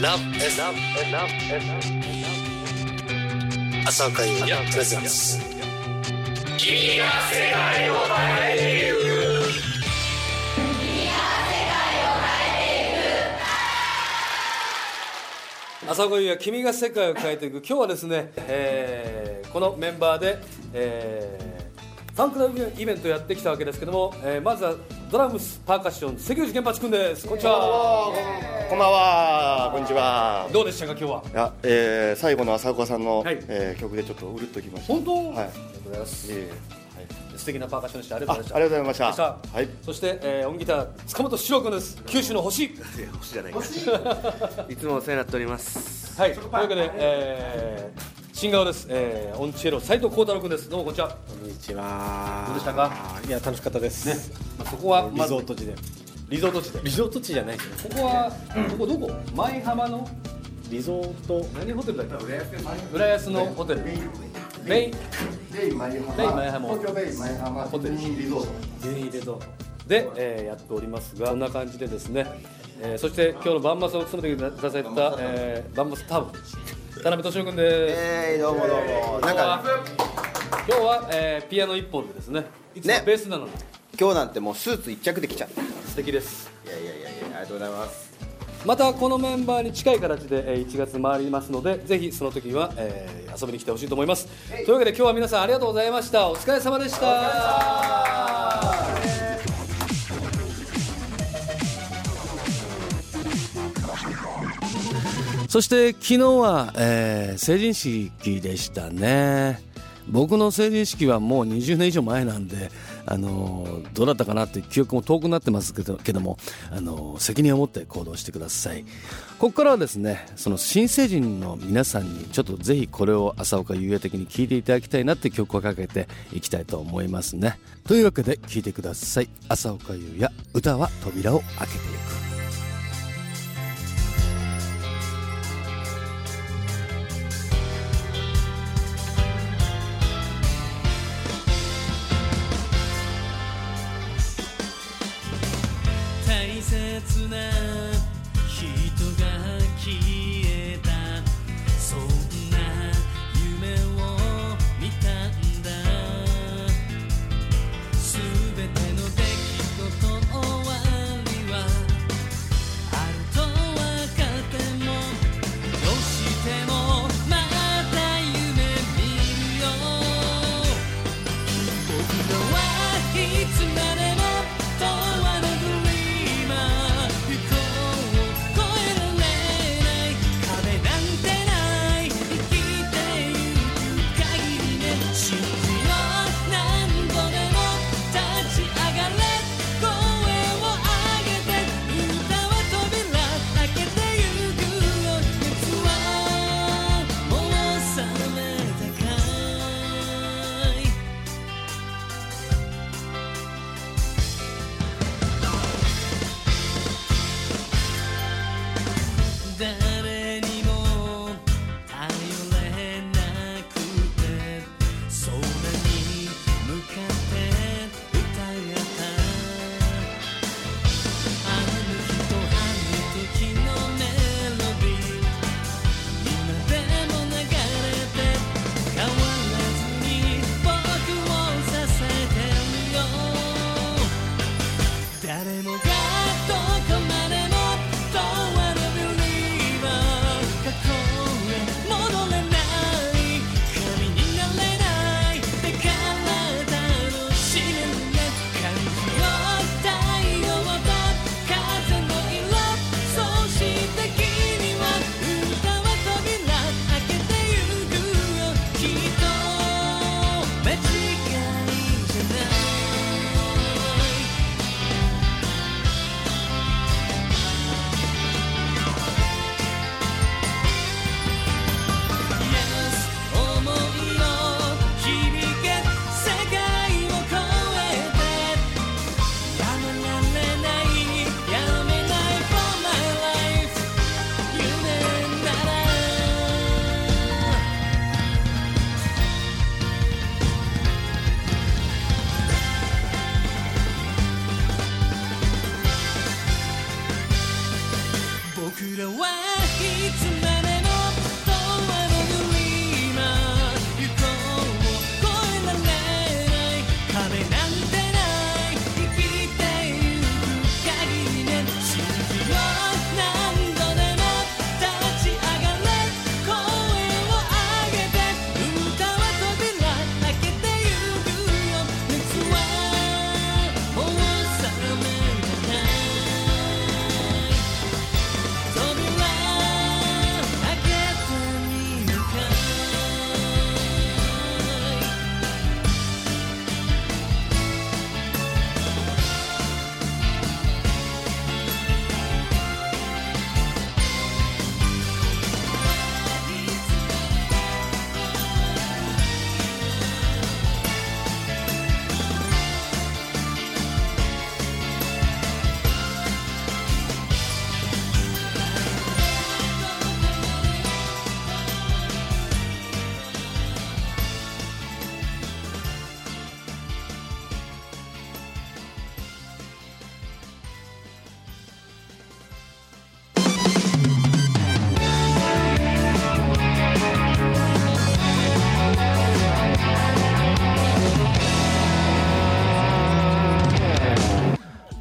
Love and love and love and love 朝岡優也プレゼンツ君が世界を変えてゆく朝岡優也君が世界を変えていく。今日はですね、えーこのメンバーで、えーファンクラブイベントやってきたわけですけども、えーまずはドラムスパーカッション関口源八君です。こんにちは。こんばんは、こんにちは。どうでしたか今日は？いや、えー、最後の浅岡さんの、はい。えー曲でちょっとうるっときました。本当、はい。ありがとうございます。いえいえ。素敵なパーカッションでした。ありがはい、とうございました。あありがとうございました。はい。そして、えー、音ギター塚本史郎君です。九州の星。星じゃないか。いつもお世話になっております。はい。というわけで、えー、新顔です、えー、オンチェロ斉藤幸太郎君です。どうもこんにちは、こんにちは。どうでしたか？いや楽しかったです。まあ、そこはリゾート地で。リゾート地で。リゾート地じゃないですよ。ここは、ここどこ？舞浜の？リゾート。何ホテルだっけ？浦安のホテル。ベイ。ベイ？舞浜。東京ベイマイハマホテル。リゾート。ゲイレゾート。で、えーやっておりますがこんな感じでですね、えーそして今日のバンマスを務めてくださった、えーバンマスタウン田辺俊夫君です、えー、どうもどうも。なんか今日は、えーピアノ一本でですね。いつもね。ベースなのに、今日なんてもうスーツ一着で来ちゃっ素敵です。やいやいやいやありがとうございます。またこのメンバーに近い形でえー1月回りますのでぜひその時は、えー遊びに来てほしいと思います。というわけで今日は皆さんありがとうございました。お疲れ様でしたそして昨日は、えー成人式でしたね。僕の成人式はもう20年以上前なんで、あのーどうだったかなって記憶も遠くなってますけどけども、あのー責任を持って行動してください。ここからはですねその新成人の皆さんにちょっとぜひこれを朝岡優也的に聴いていただきたいなって曲をかけていきたいと思いますね。というわけで聴いてください。朝岡優也歌は扉を開けていく。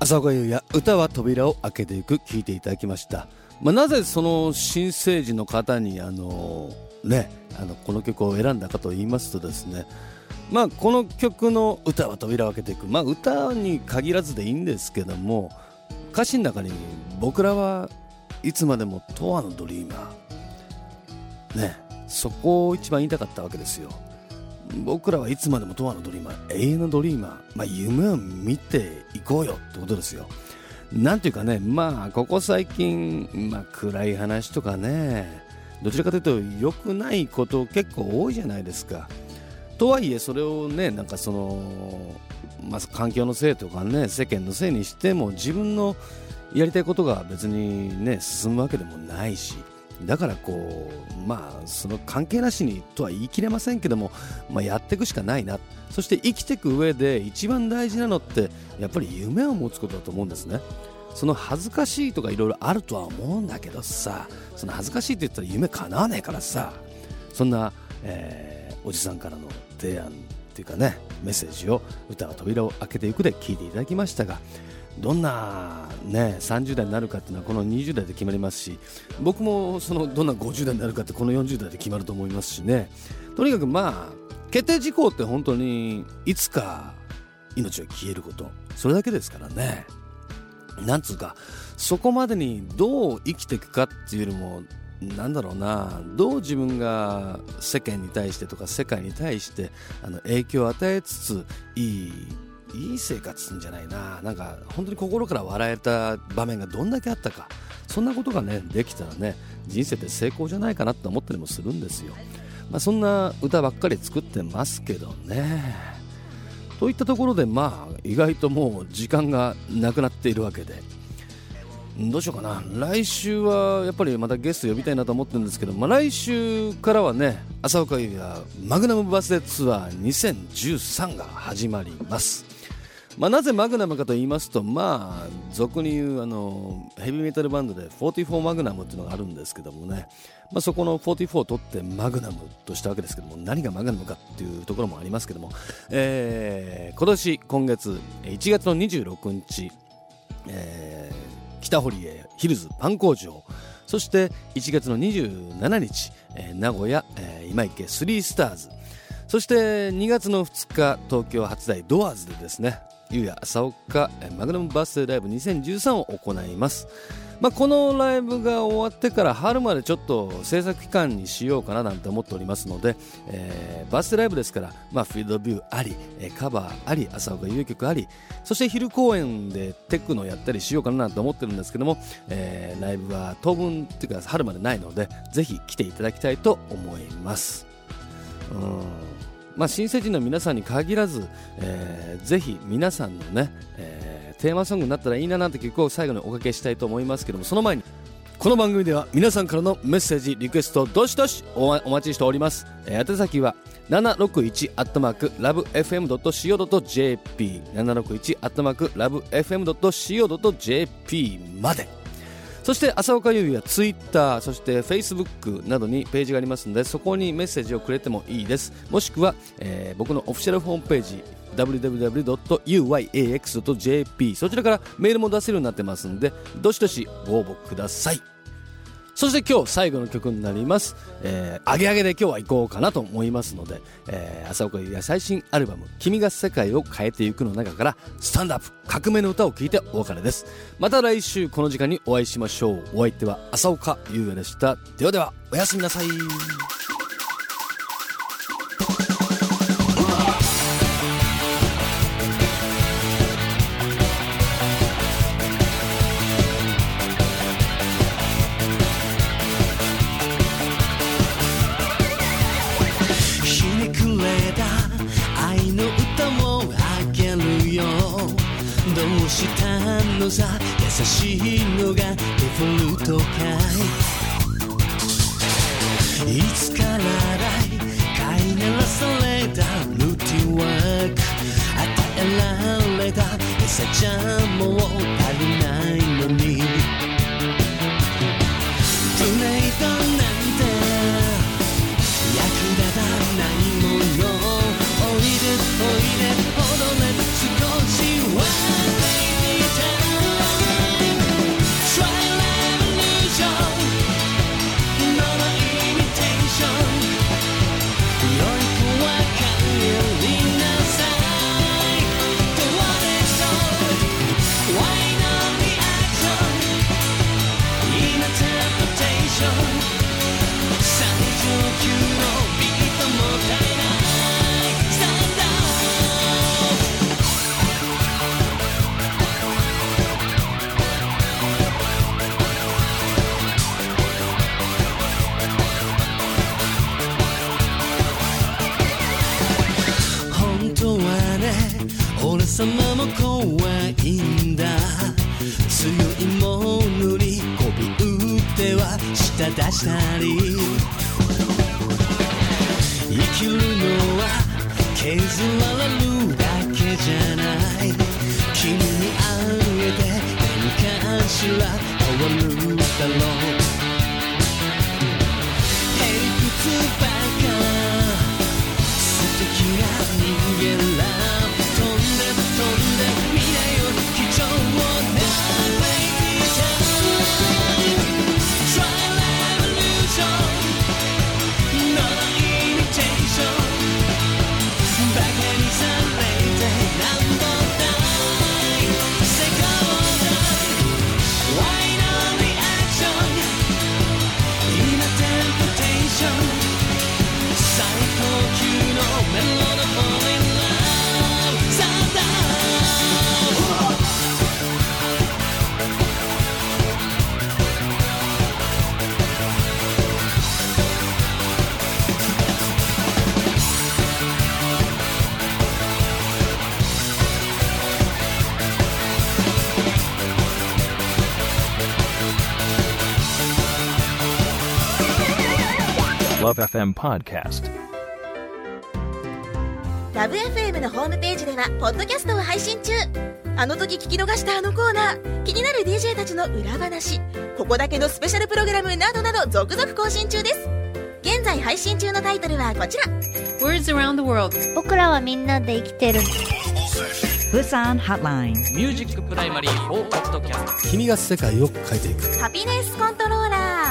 浅岡優也歌は扉を開けていく聞いていただきました、まあ、なぜその新生児の方にあのねあのこの曲を選んだかと言いますとですねまあこの曲の歌は扉を開けていく。まあ歌に限らずでいいんですけども歌詞の中に僕らはいつまでも永遠のドリーマー。ねそこを一番言いたかったわけですよ。僕らはいつまでも永遠のドリーマー永遠のドリーマー、まあ、夢を見ていこうよってことですよ。なんていうかねまあここ最近、まあ、暗い話とかねどちらかというと良くないこと結構多いじゃないですか。とはいえそれをねなんかその、まあ、環境のせいとかね世間のせいにしても自分のやりたいことが別にね進むわけでもないしだからこうまあその関係なしにとは言い切れませんけども、まあ、やっていくしかないな。そして生きていく上で一番大事なのってやっぱり夢を持つことだと思うんですね。その恥ずかしいとかいろいろあるとは思うんだけどさその恥ずかしいって言ったら夢叶わねえからさそんな、えーおじさんからの提案っていうかねメッセージを歌は扉を開けていくで聞いていただきましたがどんな、ね、30代になるかっていうのはこの20代で決まりますし僕もそのどんな50代になるかってこの40代で決まると思いますしね。とにかくまあ決定事項って本当にいつか命が消えること。それだけですからね。なんつうかそこまでにどう生きていくかっていうよりもなんだろうな。どう自分が世間に対してとか世界に対してあの影響を与えつついいいい生活すんじゃないな。なんか本当に心から笑えた場面がどんだけあったか。そんなことがねできたらね人生って成功じゃないかなって思ったりもするんですよ、まあ、そんな歌ばっかり作ってますけどね。といったところでまあ意外ともう時間がなくなっているわけで。どうしようかな。来週はやっぱりまたゲスト呼びたいなと思ってるんですけど、まあ、来週からはね浅岡優也マグナムバスデーツアー2013が始まります。まあ、なぜマグナムかと言いますと、まあ、俗に言うあのヘビーメタルバンドで44マグナムっていうのがあるんですけどもね、まあ、そこの44を取ってマグナムとしたわけですけども何がマグナムかっていうところもありますけども、えー今年今月1月の26日、えー北堀江ヒルズパン工場。そして1月の27日、えー名古屋、えー今池3スターズ。そして2月の2日東京初台ドアーズでですねゆうや朝岡マグナムバースデーライブ2013を行います、まあ、このライブが終わってから春までちょっと制作期間にしようかななんて思っておりますので、えーバースデーライブですから、まあ、フィールドビューあり、カバーあり朝岡優曲ありそして昼公演でテクノやったりしようかななんて思ってるんですけども、えーライブは当分っていうか春までないのでぜひ来ていただきたいと思います。うん。まあ、新成人の皆さんに限らず、えーぜひ皆さんのね、えーテーマソングになったらいいななんて曲を最後におかけしたいと思いますけどもその前にこの番組では皆さんからのメッセージリクエストどしどしお待ちしております、えー宛先は761アットマークラブ FM.co.jp 761アットマークラブ FM.co.jp まで。そして浅岡優也ツイッターそして Facebook などにページがありますのでそこにメッセージをくれてもいいです。もしくは、えー僕のオフィシャルホームページ www.uyax.jp そちらからメールも出せるようになってますんでどしどしご応募ください。そして今日最後の曲になります、えー、アゲアゲで今日は行こうかなと思いますので、えー、浅岡優也最新アルバム「君が世界を変えてゆく」の中からスタンドアップ革命の歌を聴いてお別れです。また来週この時間にお会いしましょう。お相手は朝岡優也でした。ではではおやすみなさい。のさ優しいのがデフォルトかい。いつからだい飼いならされたルーティンワーク。与えられた餌ちゃんも様も怖いんだ。強いものにこび打っては舌出したり。生きるのは削られるだけじゃない。君に会えて何かしら変わるだろう。Love FM Podcast. Love FM のホームページではポッドキャストを配信中。あの時聞き逃したあのコーナー。気になる DJ たちの裏話。ここだけのスペシャルプログラムなどなど続々更新中です。現在配信中のタイトルはこちら。Words around the world 僕らはみんなで生きてる。Busan Hotline Music Primary for Podcast 君が世界を変えていく。 Happiness Controller